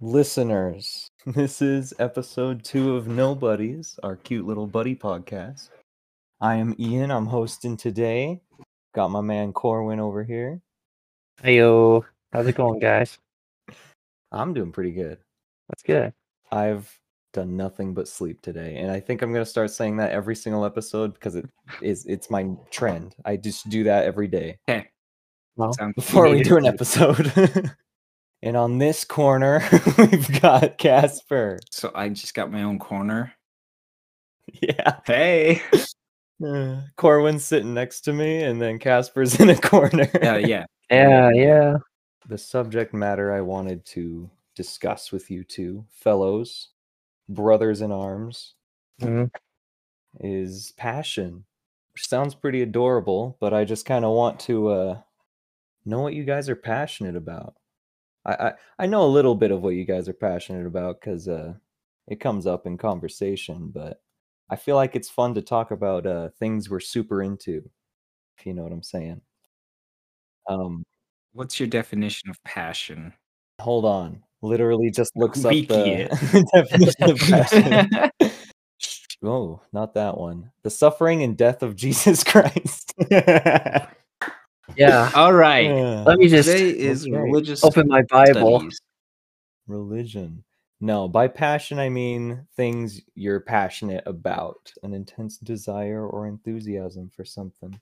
listeners. This is episode two of No Buddies, our cute little buddy podcast. I am Ian. I'm hosting today. Got my man Corwin over here. Heyo, how's it going, guys? I'm doing pretty good. That's good. I've done nothing but sleep today, and I think I'm gonna start saying that every single episode because it is it's my trend. I just do that every day Okay. Well, before we do an episode. and on this corner, we've got Kasper. So I just got my own corner. Yeah. Hey. Uh, Corwin's sitting next to me, and then Kasper's in a corner. Yeah, yeah. Yeah, yeah. The subject matter I wanted to discuss with you two fellows, brothers in arms, Mhm. is passion. Which sounds pretty adorable, but I just kind of want to uh, know what you guys are passionate about. I, I I know a little bit of what you guys are passionate about because uh, it comes up in conversation, but I feel like it's fun to talk about uh, things we're super into, if you know what I'm saying. Um, What's your definition of passion? hold on. Literally just looks up Wiki the definition of passion. Oh, not that one. The suffering and death of Jesus Christ. Yeah. All right. Yeah. Let me just Today is okay. religious open my Bible. studies. Religion. No, by passion I mean things you're passionate about, an intense desire or enthusiasm for something.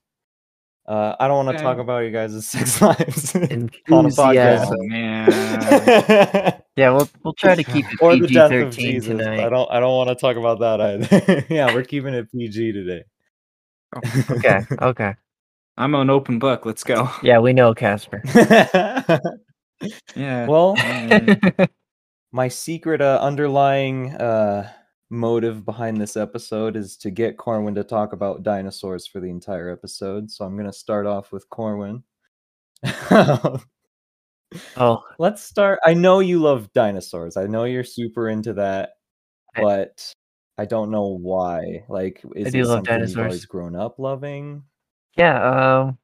Uh, I don't want to talk about you guys' sex lives on a Enthusiasm. Oh man. Yeah, we'll we'll try to keep it or the PG death of thirteen Jesus. tonight. I don't I don't want to talk about that either. yeah, we're keeping it PG today. Okay, okay. I'm an open book. Let's go. Yeah, we know Kasper. Yeah. well, my secret uh, underlying uh, motive behind this episode is to get Corwin to talk about dinosaurs for the entire episode. So I'm going to start off with Corwin. oh, Let's start. I know you love dinosaurs. I know you're super into that, I- but I don't know why. Like, is do it love something you've always grown up loving? Yeah. Um,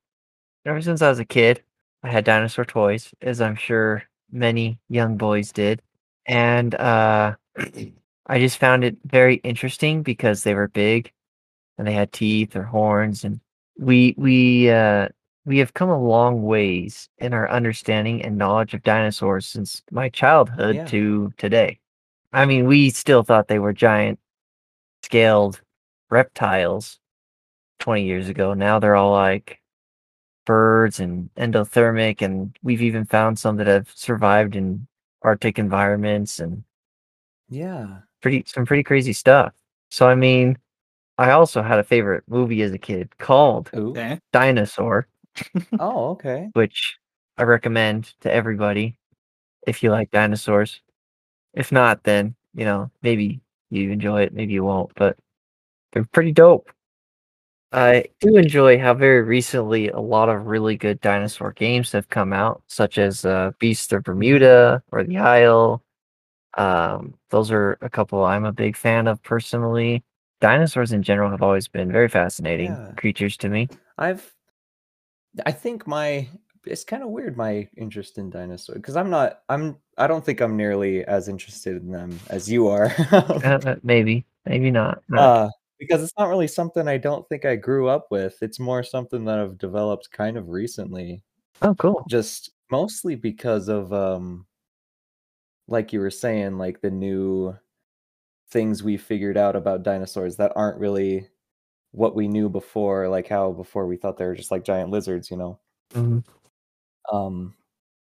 ever since I was a kid, I had dinosaur toys, as I'm sure many young boys did, and uh, I just found it very interesting because they were big, and they had teeth or horns, and we we uh we have come a long ways in our understanding and knowledge of dinosaurs since my childhood Yeah. to today. I mean, we still thought they were giant scaled reptiles 20 years ago. Now they're all like birds and endothermic and we've even found some that have survived in arctic environments and Yeah. pretty some pretty crazy stuff. So I mean, I also had a favorite movie as a kid called Ooh. Dinosaur, Oh, okay. which I recommend to everybody if you like dinosaurs. If not, then you know maybe you enjoy it, maybe you won't, but they're pretty dope. I do enjoy how very recently a lot of really good dinosaur games have come out, such as uh, Beast of Bermuda or The Isle. Um, those are a couple I'm a big fan of personally. Dinosaurs in general have always been very fascinating Yeah. creatures to me. I've I think my it's kind of weird my interest in dinosaurs because I'm not I'm I don't think I'm nearly as interested in them as you are. Uh, uh, maybe, maybe not. Uh, uh because it's not really something I don't think I grew up with. It's more something that I've developed kind of recently. oh, cool. Just mostly because of um like you were saying like the new things we figured out about dinosaurs that aren't really what we knew before like how before we thought they were just like giant lizards, you know. Mhm. Um,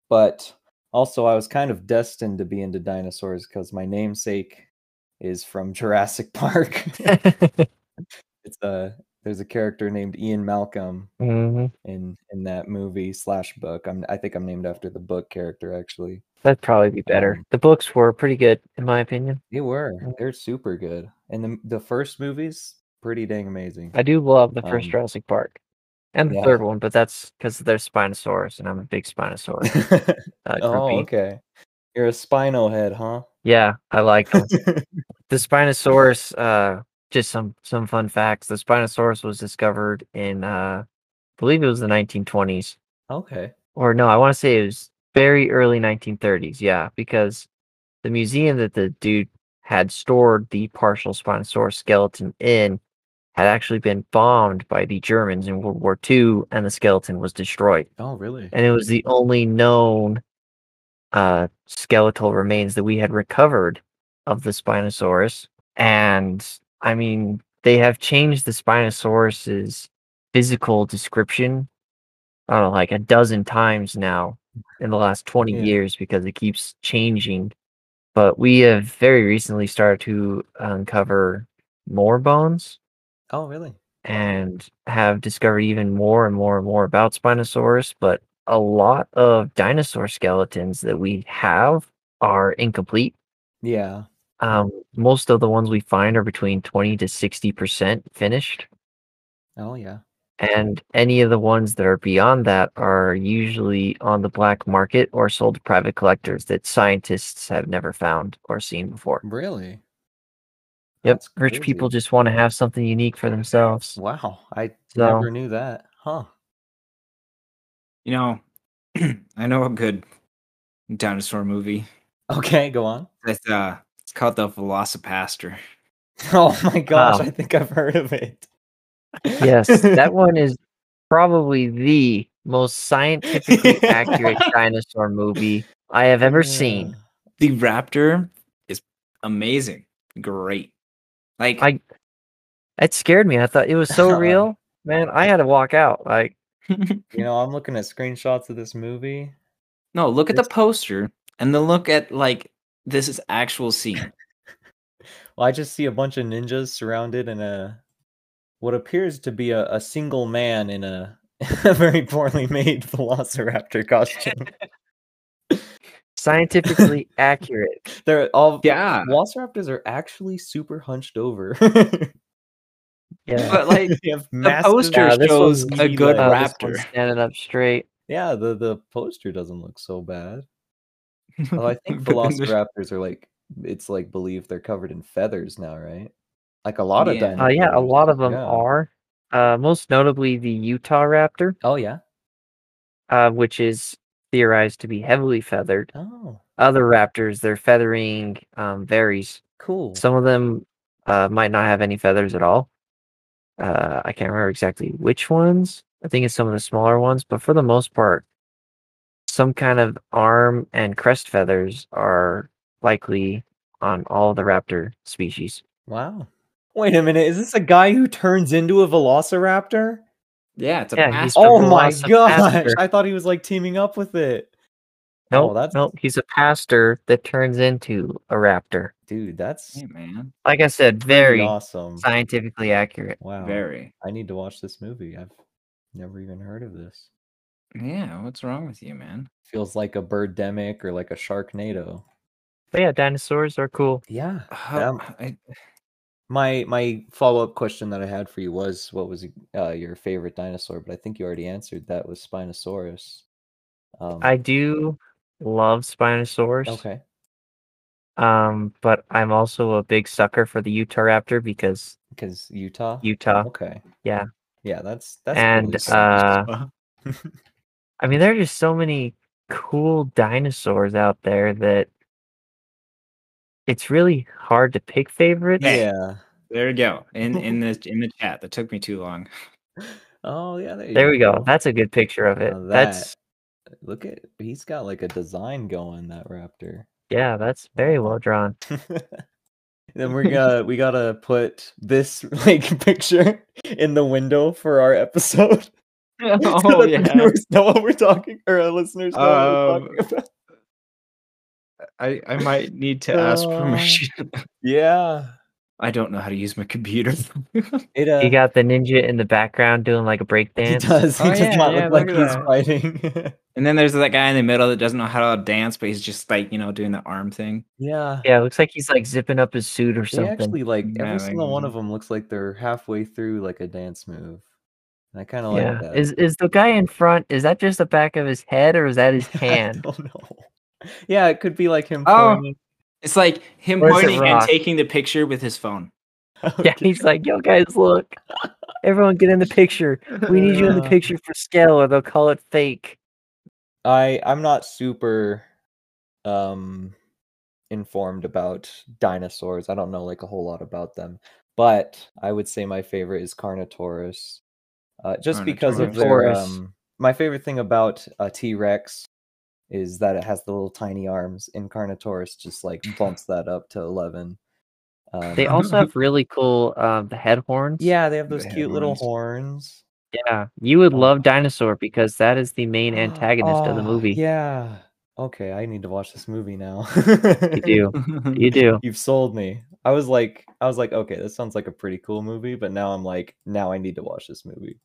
but also, I was kind of destined to be into dinosaurs because my namesake is from Jurassic Park. it's a there's a character named Ian Malcolm Mhm. in in that movie slash book. I'm I think I'm named after the book character actually. That'd probably be better. Um, the books were pretty good, in my opinion. They were Mm. they're super good, and the the first movie's pretty dang amazing. I do love the first Um, Jurassic Park and the yeah. third one, but that's because they're Spinosaurus, and I'm a big Spinosaurus uh, oh, okay. You're a Spino head, huh? Yeah, I like them. The Spinosaurus. Uh, just some some fun facts. The Spinosaurus was discovered in, uh, I believe it was the 1920s, okay. or no, I want to say it was very early 1930s. Yeah, because the museum that the dude had stored the partial Spinosaurus skeleton in had actually been bombed by the Germans in World War II, and the skeleton was destroyed. Oh, really? And it was the only known uh, skeletal remains that we had recovered of the Spinosaurus. And I mean, they have changed the Spinosaurus's physical description, know, like a dozen times now in the last 20 Yeah. years because it keeps changing. But we have very recently started to uncover more bones Oh, really? and have discovered even more and more and more about Spinosaurus. But a lot of dinosaur skeletons that we have are incomplete. Yeah. Um, most of the ones we find are between 20 to 60% finished. Oh, yeah. And any of the ones that are beyond that are usually on the black market or sold to private collectors that scientists have never found or seen before. Really? Yep. That's Rich people just want to have something unique for themselves. Wow. I So- never knew that. Huh. You know, I know a good dinosaur movie. Okay, go on. It's uh, it's called the VelociPastor. Oh my gosh, Wow. I think I've heard of it. Yes, that one is probably the most scientifically accurate dinosaur movie I have ever seen. The raptor is amazing, great. Like I- It scared me. I thought it was so Uh, real. Man, I had to walk out. Like, You know, I'm looking at screenshots of this movie. no, look at the poster and then look at like this is actual scene. Well, I just see a bunch of ninjas surrounded in a what appears to be a, a single man in a, a very poorly made velociraptor costume. scientifically accurate. They're all Yeah. velociraptors are actually super hunched over. Yeah. But like the poster Yeah, shows a good legs. Oh, this one's raptor. standing up straight. Yeah, the the poster doesn't look so bad. Although I think But then there's- velociraptors are like it's like believed they're covered in feathers now, right? Like a lot of Yeah. dinosaurs. Uh, yeah, a lot of them yeah. are. Uh, most notably the Utah raptor, Oh yeah. uh, which is theorized to be heavily feathered. Oh, Other raptors, their feathering um, varies. cool. Some of them uh, might not have any feathers at all. Uh, I can't remember exactly which ones. I think it's some of the smaller ones, but for the most part, some kind of arm and crest feathers are likely on all the raptor species. Wow. Wait a minute, is this a guy who turns into a velociraptor? Yeah, it's a Yeah, pastor. Oh my VelociPastor. gosh! I thought he was like teaming up with it. No, Oh, that's- nope, he's a pastor that turns into a raptor. Dude, that's Hey man, Like I said, pretty very awesome. scientifically accurate. Wow. very. I need to watch this movie. I've never even heard of this. Yeah, what's wrong with you, man? Feels like a birdemic or like a sharknado. But yeah, dinosaurs are cool. Yeah. How, Um, I, My my follow up question that I had for you was what was uh, your favorite dinosaur? But I think you already answered that was Spinosaurus. Um, I do love Spinosaurus. okay. Um, but I'm also a big sucker for the Utah Raptor because Because Utah. Utah. Okay. Yeah. Yeah, that's that's And, really uh. I mean, there are just so many cool dinosaurs out there that it's really hard to pick favorites. yeah. there we go. In in the in the chat. That took me too long. Oh yeah. There, you There we go. That's a good picture of it. Now That's Look at he's got like a design going that raptor. yeah, that's very well drawn. then we're gonna we gotta put this like picture in the window for our episode. so oh that the viewers know what we're talking or our listeners know what we're Um, talking about. I I might need to ask Uh, permission. Yeah. I don't know how to use my computer. It uh You got the ninja in the background doing like a break he does. He Oh, does yeah, not yeah, look like he's that. fighting. and then there's that guy in the middle that doesn't know how to dance, but he's just like you know doing the arm thing. yeah. Yeah, it looks like he's like zipping up his suit or They something. actually like Yeah, every single one of them looks like they're halfway through like a dance move. And I kind of yeah. like that. Is is the guy in front? Is that just the back of his head or is that his I hand? don't know. Yeah, it could be like him Oh. pointing. It's like him Where's pointing and taking the picture with his phone. Yeah, he's like, "Yo, guys, look! Everyone, get in the picture. We need you in the picture for scale, or they'll call it fake." I I'm not super um informed about dinosaurs. I don't know like a whole lot about them, but I would say my favorite is Carnotaurus, uh, just because of their. Um, my favorite thing about a T Rex is that it has the little tiny arms, and Carnotaurus just like bumps that up to eleven. Um, They also have really cool um, the head horns. yeah, they have those head cute little horns. horns. Yeah. You would Oh. love Dinosaur because that is the main antagonist of the Oh, movie. Yeah. Okay, I need to watch this movie now. You do. You do. You've sold me. I was like, I was like, okay, this sounds like a pretty cool movie, but now I'm like, now I need to watch this movie.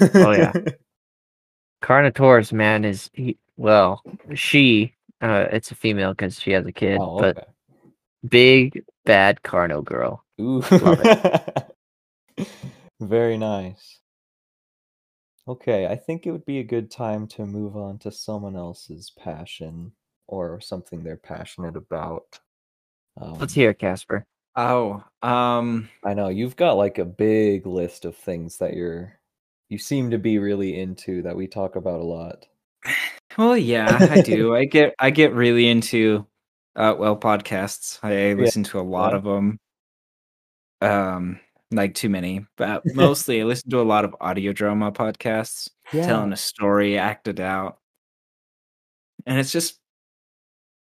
Oh, yeah. Carnotaurus, man, is he, well, she, uh, it's a female because she has a kid, oh, but okay. big bad Carno girl. Ooh. Love Very nice. Okay, I think it would be a good time to move on to someone else's passion or something they're passionate about. Um, Let's hear it, Kasper. oh, um, I know you've got like a big list of things that you're you seem to be really into that we talk about a lot. well, yeah, I do. I get I get really into uh well podcasts. I listen to a lot yeah. of them. Um, like too many, but mostly I listen to a lot of audio drama podcasts, telling a story acted out, and it's just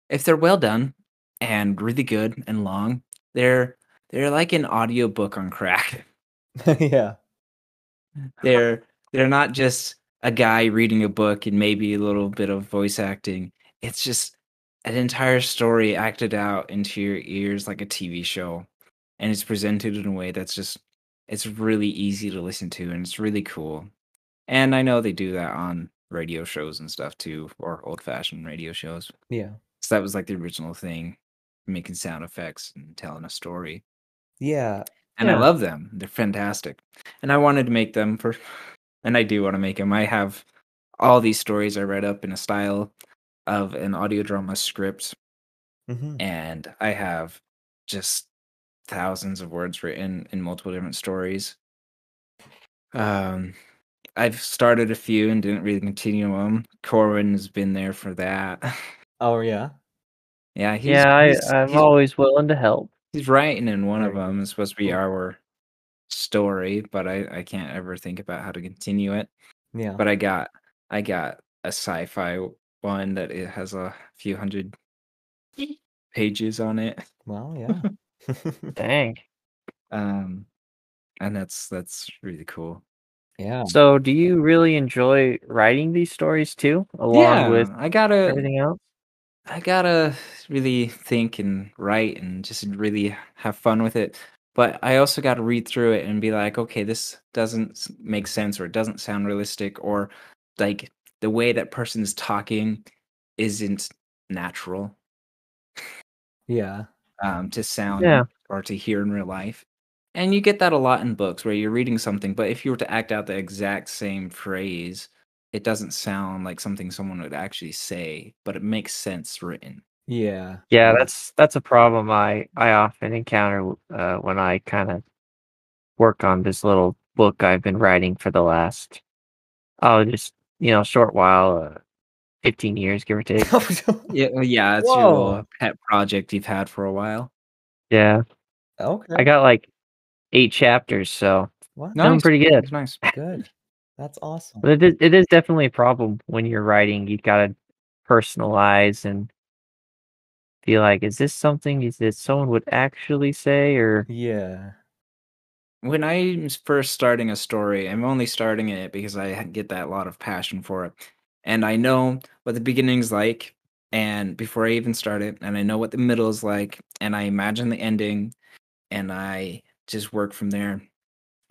if they're well done and really good and long, they're they're like an audiobook on crack. yeah. They're they're not just a guy reading a book and maybe a little bit of voice acting it's just an entire story acted out into your ears like a tv show and it's presented in a way that's just it's really easy to listen to and it's really cool and i know they do that on radio shows and stuff too or old fashioned radio shows Yeah. so that was like the original thing making sound effects and telling a story Yeah. And I love them. They're fantastic. And I wanted to make them for, and I do want to make them. I have all these stories I read up in a style of an audio drama script, hmm and I have just thousands of words written in multiple different stories. Um, I've started a few and didn't really continue them. Corwin's been there for that. Oh yeah. yeah, he's, yeah, I, I'm he's always willing to help. He's writing in one of them. It's supposed to be Cool. our story, but I, I can't ever think about how to continue it. Yeah. But I got I got a sci-fi one that it has a few hundred pages on it. well, yeah. Dang. Um and that's that's really cool. yeah. So, do you really enjoy writing these stories too, along yeah, with I gotta everything else? I gotta really think and write and just really have fun with it. But I also got to read through it and be like, okay, this doesn't make sense or it doesn't sound realistic or like the way that person is talking isn't natural Yeah. um, to sound Yeah. or to hear in real life. And you get that a lot in books where you're reading something, but if you were to act out the exact same phrase, it doesn't sound like something someone would actually say, but it makes sense written. Yeah. Yeah, that's that's a problem I I often encounter uh, when I kind of work on this little book I've been writing for the last oh just you know short while, uh, fifteen years give or take. Yeah, yeah, it's your Whoa. little pet project you've had for a while. yeah, okay. I got like eight chapters, so Wow. No. doing Nice. pretty good. It's nice. Good. That's awesome. But it is, it is definitely a problem when you're writing. You've gotta personalize and be like, is this something is that someone would actually say, or Yeah. When I'm first starting a story, I'm only starting it because I get that lot of passion for it. And I know what the beginning's like and before I even start it, and I know what the middle is like, and I imagine the ending and I just work from there.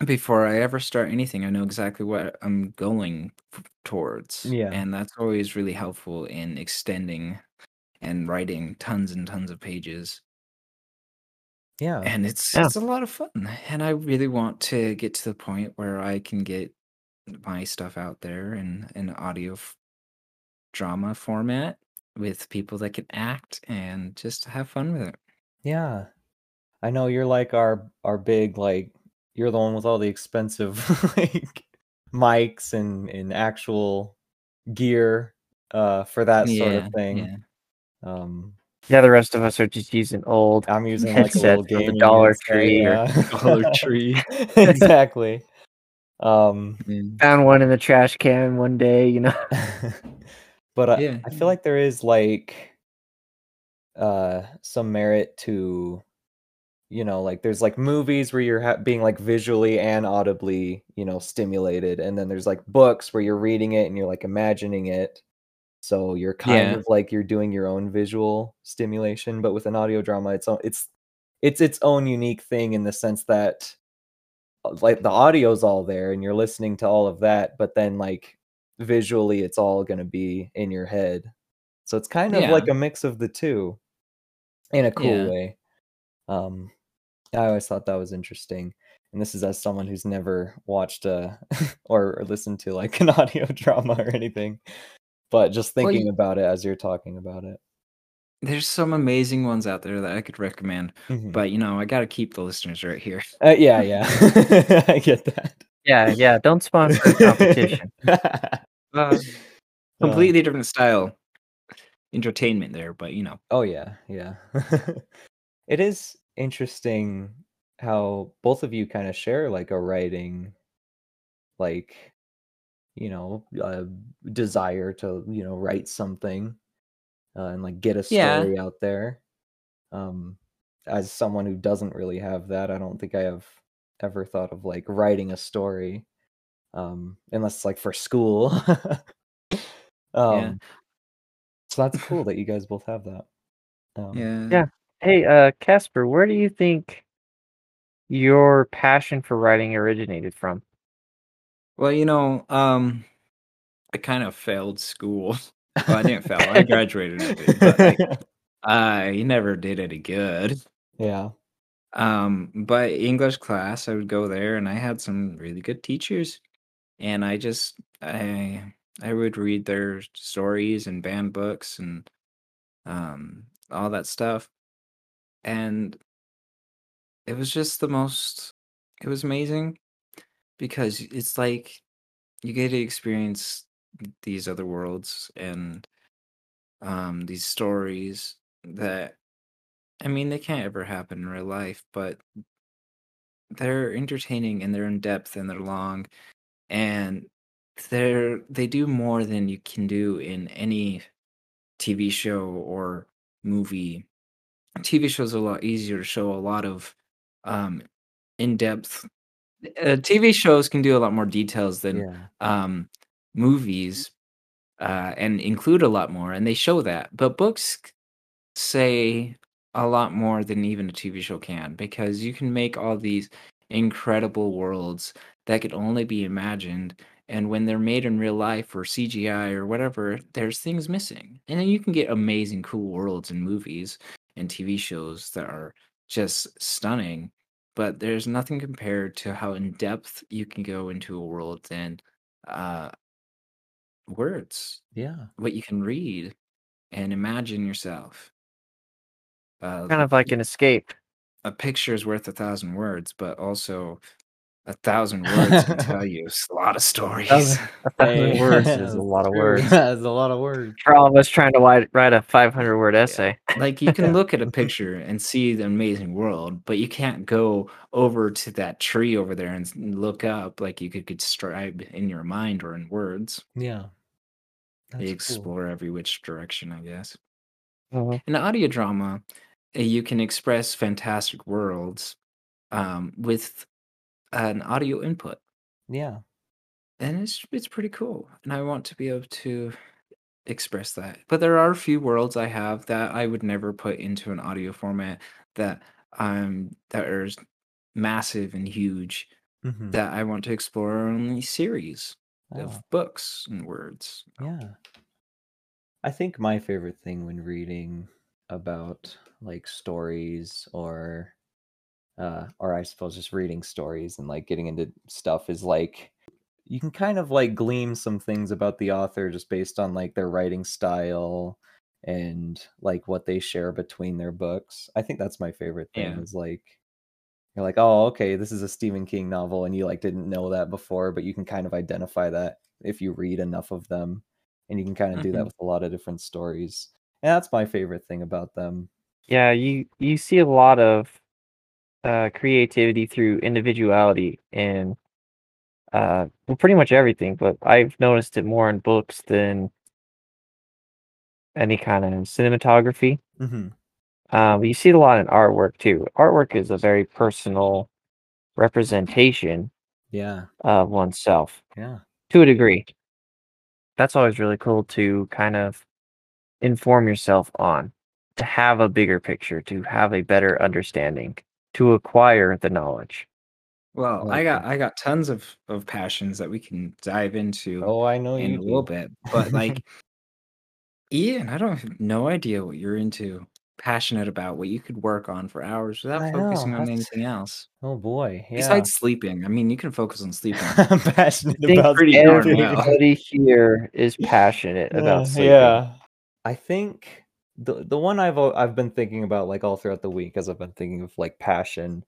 Before I ever start anything, I know exactly what I'm going f- towards. Yeah. And that's always really helpful in extending and writing tons and tons of pages. Yeah. and it's Yeah. it's a lot of fun and i really want to get to the point where i can get my stuff out there in an audio f- drama format with people that can act and just have fun with it Yeah. I know you're like our our big like you're the one with all the expensive like mics and and actual gear uh for that sort of thing. yeah. Um Yeah, the rest of us are just using old. I'm using like a Headset little from the gaming Dollar headset, Tree or- Dollar Tree. exactly. Um, Mm. Found one in the trash can one day, you know. but I, Yeah, I yeah. feel like there is like uh some merit to you know like there's like movies where you're ha- being like visually and audibly you know stimulated and then there's like books where you're reading it and you're like imagining it so you're kind Yeah. of like you're doing your own visual stimulation but with an audio drama it's own, it's it's its own unique thing in the sense that uh, like the audio's all there and you're listening to all of that but then like visually it's all going to be in your head so it's kind of like a mix of the two in a cool Yeah. way um i always thought that was interesting and this is as someone who's never watched a or, or listened to like an audio drama or anything but just Well, thinking you- about it as you're talking about it There's some amazing ones out there that I could recommend, Mhm. but you know, I got to keep the listeners right here. uh, yeah yeah i get that Yeah, yeah. Don't sponsor a competition. Uh, completely different style entertainment there, but you know, Oh yeah, yeah. It is interesting how both of you kind of share like a writing like you know, uh, desire to, you know, write something uh, and like get a Yeah. story out there. Um as someone who doesn't really have that, I don't think I have ever thought of like writing a story um unless like for school. um so that's cool that you guys both have that. Um, yeah, Yeah. Hey, uh, Kasper, where do you think your passion for writing originated from? Well, you know, um, I kind of failed school. Well, I didn't fail. I graduated but like, I never did any good. yeah. Um, but English class, I would go there, and I had some really good teachers, and I just I I would read their stories and banned books and um all that stuff, and it was just the most. It was amazing because it's like you get to experience these other worlds and um these stories that I mean they can't ever happen in real life, but they're entertaining and they're in depth and they're long and they're they do more than you can do in any TV show or movie. TV shows are a lot easier to show a lot of um in-depth uh, TV shows can do a lot more details than Yeah. um movies uh and include a lot more and they show that. But books say a lot more than even a TV show can because you can make all these incredible worlds that could only be imagined and when they're made in real life or CGI or whatever there's things missing. And then you can get amazing cool worlds in movies and TV shows that are just stunning but there's nothing compared to how in depth you can go into a world than uh words Yeah. what you can read and imagine yourself uh, Kind of like an escape. a picture is worth a thousand words but also a thousand words can tell you a lot of stories Thousand- A thousand Hey, words is a lot of words. That's a lot of words. For all of us trying to write, write a 500 word essay. like you can look at a picture and see the amazing world but you can't go over to that tree over there and look up like you could describe in your mind or in words Yeah. you That's cool. explore every which direction i guess Mhm. in audio drama uh, you can express fantastic worlds um, with an audio input Yeah. and it's it's pretty cool and i want to be able to express that but there are a few worlds i have that i would never put into an audio format that um that are massive and huge Mhm. that i want to explore in a series Oh, of books and words yeah. I think my favorite thing when reading about like stories or uh or I suppose just reading stories and like getting into stuff is like you can kind of like glean some things about the author just based on like their writing style and like what they share between their books. I think that's my favorite thing Yeah. is like you're like, "Oh, okay, this is a Stephen King novel and you like didn't know that before, but you can kind of identify that if you read enough of them." And you can kind of do that Mhm. with a lot of different stories. And that's my favorite thing about them. Yeah, you you see a lot of uh, creativity through individuality and uh, well, pretty much everything. But I've noticed it more in books than any kind of cinematography. hmm Um, you see it a lot in artwork too. Artwork is a very personal representation Yeah, of oneself yeah. to a degree. That's always really cool to kind of inform yourself on, to have a bigger picture, to have a better understanding, to acquire the knowledge. Well, I got that. I got tons of of passions that we can dive into Oh, I know in you a little bit, but like Ian, I don't have no idea what you're into, passionate about, what you could work on for hours without I know. focusing on anything else. oh boy, yeah. Besides sleeping. I mean, you can focus on sleeping. I'm passionate I think about pretty too. well. everybody here is passionate Uh, about sleeping. yeah. I think the the one I've I've been thinking about like all throughout the week as I've been thinking of like passion.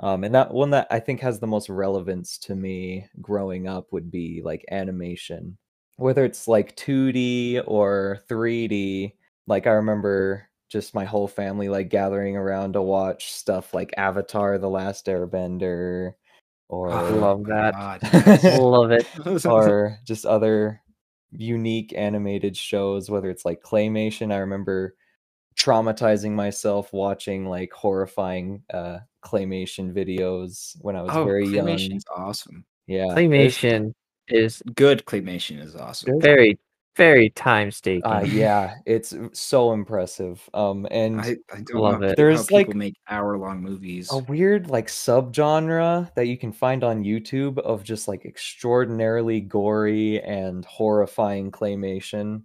Um, and that one that I think has the most relevance to me growing up would be like animation. Whether it's like 2D or 3D, like I remember just my whole family like gathering around to watch stuff like Avatar: The Last Airbender or I Love that. God, yes. Love it. or just other unique animated shows, whether it's like claymation. I remember traumatizing myself watching like horrifying uh claymation videos when I was oh, very young. claymation's awesome. Yeah. Claymation is Good claymation is awesome. very, very time staking. Uh, yeah, it's so impressive. Um, and I, I don't Love know it. how There's, people like, make hour long movies. a weird like subgenre that you can find on YouTube of just like extraordinarily gory and horrifying claymation.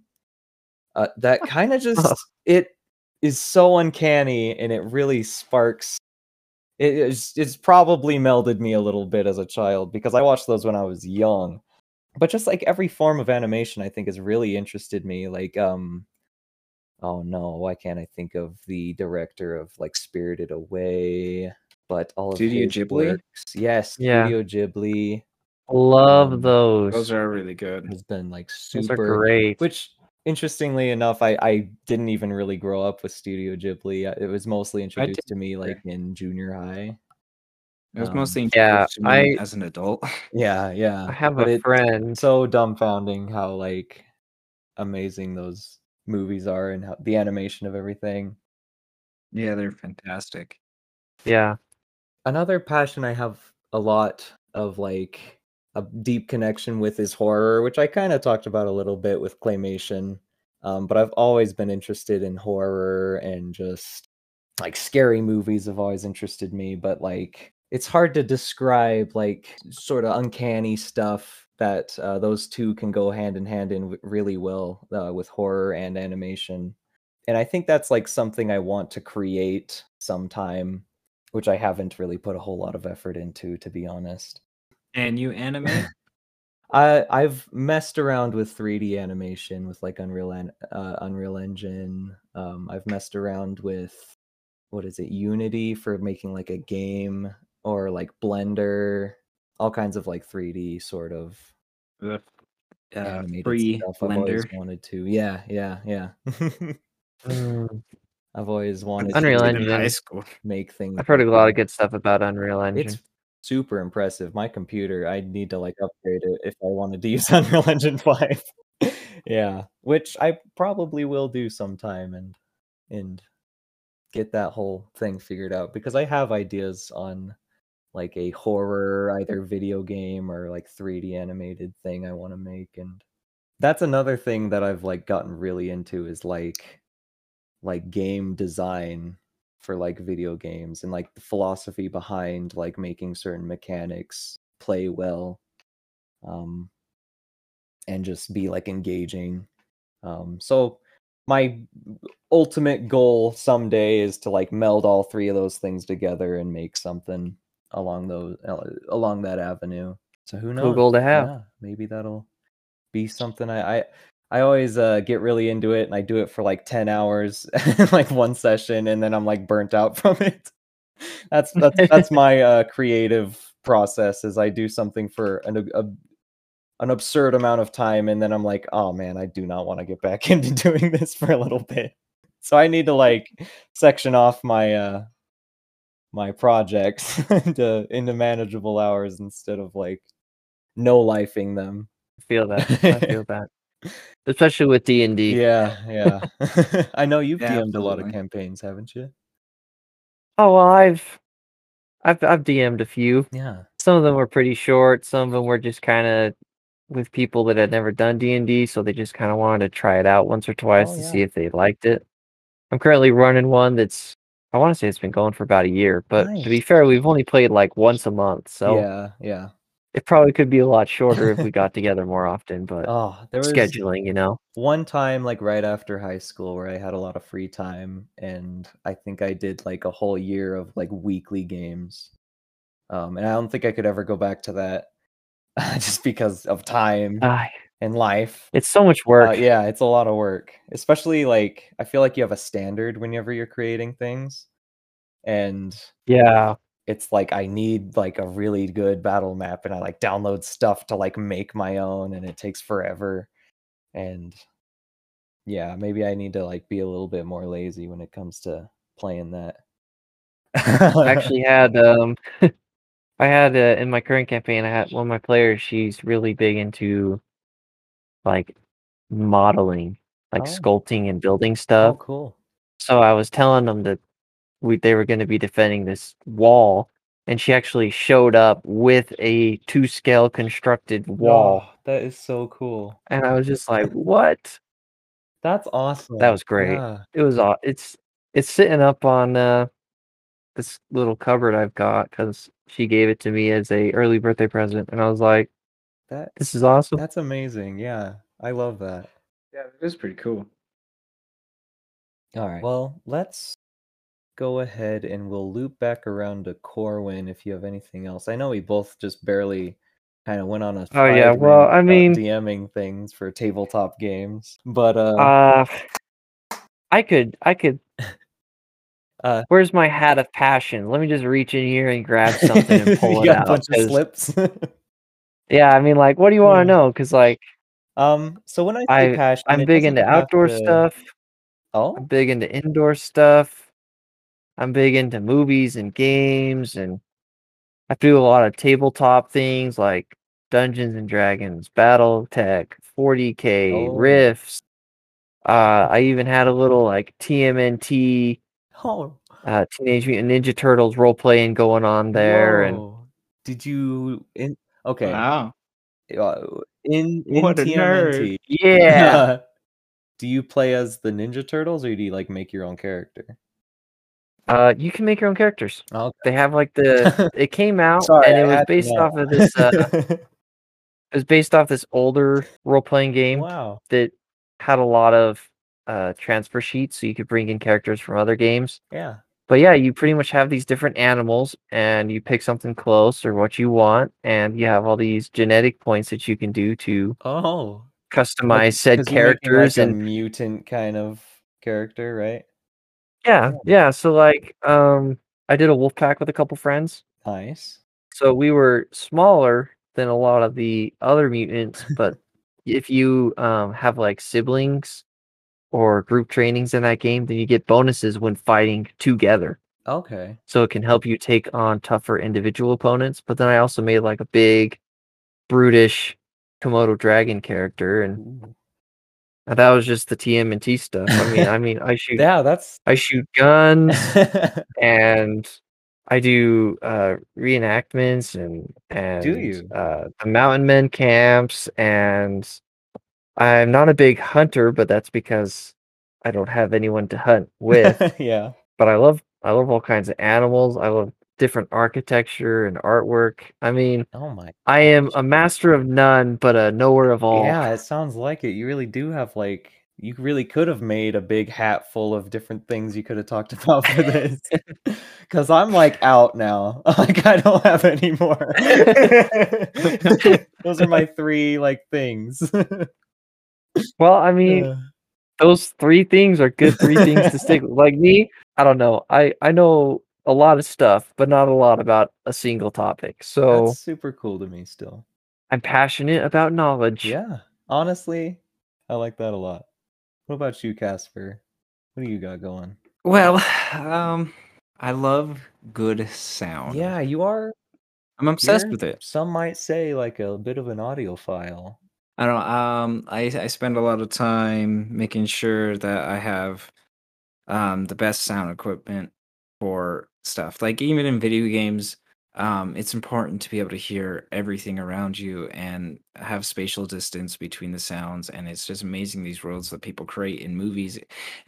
Uh, that kind of just it is so uncanny and it really sparks it is it's probably melded me a little bit as a child because I watched those when I was young. But just like every form of animation I think has really interested me like um oh no, why can't I think of the director of like Spirited Away, but all of Studio his Ghibli? works. Yes, Yeah. Studio Ghibli Love Um, those. Those are really good. has been like Those are super great. which interestingly enough I I didn't even really grow up with Studio Ghibli. Uh, It was mostly introduced to me like in junior high. It was Um, mostly yeah, to me I- as an adult. Yeah, yeah. I have but a it's friend. so dumbfounding how like amazing those movies are and how the animation of everything. yeah, they're fantastic. Yeah. Another passion I have a lot of like a deep connection with is horror, which I kind of talked about a little bit with claymation. Um, but I've always been interested in horror and just like scary movies have always interested me, but like it's hard to describe like sort of uncanny stuff that uh, those two can go hand in hand in w- really well uh, with horror and animation. And I think that's like something I want to create sometime, which I haven't really put a whole lot of effort into, to be honest. And you animate? I I've messed around with 3D animation with like Unreal uh, Unreal Engine. Um, I've messed around with what is it Unity for making like a game or like Blender, all kinds of like 3D sort of the uh, animated free stuff. I've always Blender. wanted to. Yeah, yeah, yeah. Mm, I've always wanted Unreal to in Engine. high school. make things. I've heard a lot of good stuff about Unreal Engine. It's super impressive. My computer, I need to like upgrade it if I wanted to use Unreal Engine 5. yeah, which I probably will do sometime and and get that whole thing figured out because I have ideas on like a horror either video game or like 3D animated thing I want to make and that's another thing that I've like gotten really into is like like game design for like video games and like the philosophy behind like making certain mechanics play well um and just be like engaging um so my ultimate goal someday is to like meld all three of those things together and make something along those uh, along that avenue so who knows Cool goal to have. yeah maybe that'll be something i i I always uh, get really into it and I do it for like 10 hours like one session and then I'm like burnt out from it. That's that's that's my uh, creative process is I do something for an a, an absurd amount of time and then I'm like, "Oh man, I do not want to get back into doing this for a little bit." so I need to like section off my uh my projects into into manageable hours instead of like no lifing them. I feel that. I feel that. Especially with D and D. Yeah, yeah. I know you've Yeah, DM'd a lot of campaigns, haven't you? Oh well, I've, I've, I've DM'd a few. Yeah. Some of them were pretty short. Some of them were just kind of with people that had never done D and D, so they just kind of wanted to try it out once or twice Oh, to yeah. see if they liked it. I'm currently running one that's I want to say it's been going for about a year, but to be fair, we've only played like once a month, so Yeah, yeah. it probably could be a lot shorter if we got together more often. But Oh, there was scheduling, you know. one time like right after high school where I had a lot of free time and I think I did like a whole year of like weekly games. Um and I don't think I could ever go back to that just because of time Ah, and life. it's so much Uh, work. yeah, it's a lot of work. Especially like I feel like you have a standard whenever you're creating things. And yeah. it's like I need like a really good battle map and I like download stuff to like make my own and it takes forever. And yeah, maybe I need to like be a little bit more lazy when it comes to playing that. I actually had um I had uh, in my current campaign I had one of my players she's really big into like modeling like Oh. sculpting and building oh stuff cool. so I was telling them that we they were going to be defending this wall and she actually showed up with a two scale constructed wall Oh, that is so cool. and I was just like what That's awesome. that was great Yeah. it was it's it's sitting up on uh this little cupboard I've got because she gave it to me as a early birthday present and I was like That this is awesome that's amazing. Yeah. I love that. Yeah, it is pretty cool. All right. Well, let's go ahead and we'll loop back around to Corwin if you have anything else. I know we both just barely kind of went on a Oh, yeah, well, I mean- DMing things for tabletop games, but uh, Uh, I could, I could. Uh, Where's my hat of passion? Let me just reach in here and grab something and pull you it got out. a bunch of 'cause- slips. Yeah, I mean, like, what do you want Yeah. to know? Because like, um, so when I say I- passion, I'm big into outdoor to- stuff. Oh, I'm big into indoor stuff. I'm big into movies and games, and I do a lot of tabletop things like Dungeons and Dragons, BattleTech, 40k, Oh. Rifts. Uh, I even had a little like TMNT, oh, uh, Teenage Mutant Ninja Turtles role playing going on there, and did you in? Okay, Wow. uh, in in What a nerd. Yeah, do you play as the Ninja Turtles or do you like make your own character? uh, you can make your own characters. Okay. They have like the it came out Sorry, and I it was based off of this. Uh, it was based off this older role playing game wow. that had a lot of uh, transfer sheets, so you could bring in characters from other games. Yeah. But yeah, you pretty much have these different animals, and you pick something close or what you want, and you have all these genetic points that you can do to Oh. customize said characters like, a and mutant kind of character, right? yeah, yeah. So like, um, I did a wolf pack with a couple friends. Nice. So we were smaller than a lot of the other mutants, but if you um, have like siblings or group trainings in that game, then you get bonuses when fighting together. Okay. So it can help you take on tougher individual opponents. But then I also made like a big, brutish Komodo dragon character, and Ooh. that was just the TMNT stuff. I mean, I mean, I shoot, Yeah, that's I shoot guns. and I do uh reenactments and and you? uh the mountain men camps and I'm not a big hunter, but that's because I don't have anyone to hunt with. yeah. but I love I love all kinds of animals. I love different architecture and artwork. I mean, Oh my. I am a master of none, but a knower of all. Yeah, it sounds like it. You really do have like you really could have made a big hat full of different things you could have talked about for this. Cuz I'm like out now. Like I don't have any more. Those are my three like things. Well, I mean, Uh, those three things are good three things to stick with. Like me, I don't know. I I know a lot of stuff, but not a lot about a single topic. So that's super cool to me still. I'm passionate about knowledge. Yeah. Honestly, I like that a lot. What about you, Kasper? What do you got going? Well, um, I love good sound. Yeah, you are. I'm obsessed you're- with it. Some might say like a bit of an audiophile. I don't. Um, I I spend a lot of time making sure that I have um the best sound equipment for stuff. Like even in video games, um, it's important to be able to hear everything around you and have spatial distance between the sounds. And it's just amazing these worlds that people create in movies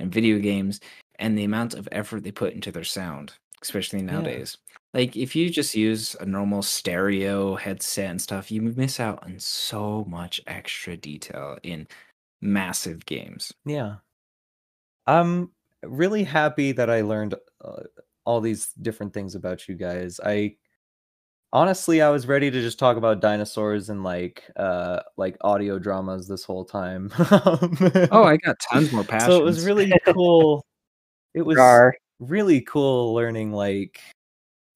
and video games, and the amount of effort they put into their sound, especially nowadays. Like if you just use a normal stereo headset and stuff, you miss out on so much extra detail in massive games. Yeah. I'm really happy that I learned uh, all these different things about you guys. I honestly I was ready to just talk about dinosaurs and like uh like audio dramas this whole time. Oh, I got tons more passions. so it was really cool. It was Rar. really cool learning like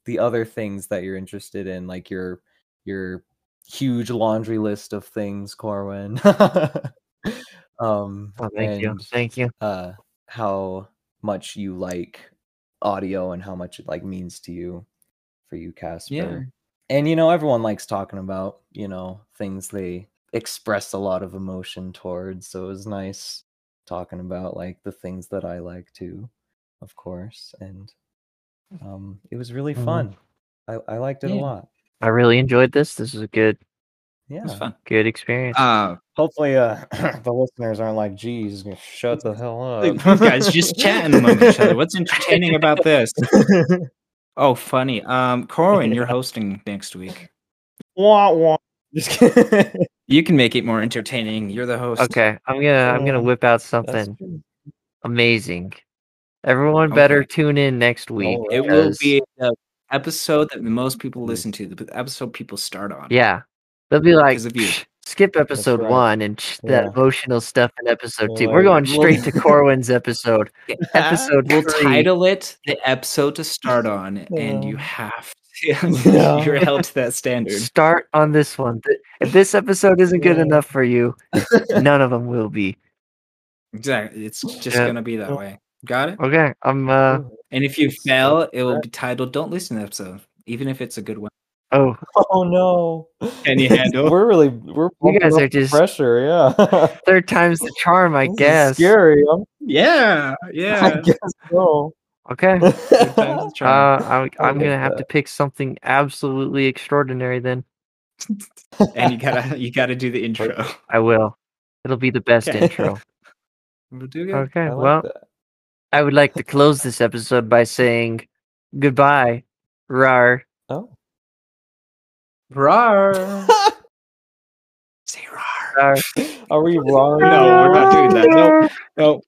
the other things that you're interested in, like your your huge laundry list of things, Corwin. um Oh, thank you. Thank you. uh how much you like audio and how much it like means to you for you Kasper Yeah. and you know everyone likes talking about you know things they express a lot of emotion towards so it was nice talking about like the things that i like too of course and um it was really Mhm. fun i, I liked it a lot I really enjoyed this. This is a good, It was yeah fun. good experience. Uh, hopefully uh the listeners aren't like geez shut the hell up you guys just chatting among each other. What's entertaining about this? Oh, funny. Um, Corwin, you're hosting next week. wah, wah. Just kidding. You can make it more entertaining. You're the host. okay, I'm gonna I'm gonna Uh, whip out something amazing. Everyone better tune in next week. All It will be the episode that most people mm-hmm. listen to, the episode people start on. Yeah, they'll be like, of you. Skip episode right. one and sh- that emotional stuff in episode two. We're going straight to Corwin's episode. Episode We'll three. title it the episode to start on, and you have to. Yeah. You're held to that standard. Start on this one. If this episode isn't good Yeah. enough for you, none of them will be. Exactly. It's just Yeah. gonna be that way. Got it? Okay, I'm uh And if you fail, it will be titled "Don't Listen Episode," even if it's a good one. oh Oh no! Can you handle? It? We're really we're You guys are just- pressure. Yeah, third time's the charm, I This guess. scary. I'm, Yeah, I yeah. guess so. Okay. time's the Uh, charm. I'm, I I'm like gonna have to pick something absolutely extraordinary. Then and you gotta you gotta do the intro. I will. It'll be the best Okay. intro. We'll do good. Okay. I like well, that. I would like to close this episode by saying goodbye, rar. Oh. Rar. Say rar. rar. Are we wrong? No, we're not doing that. No, no.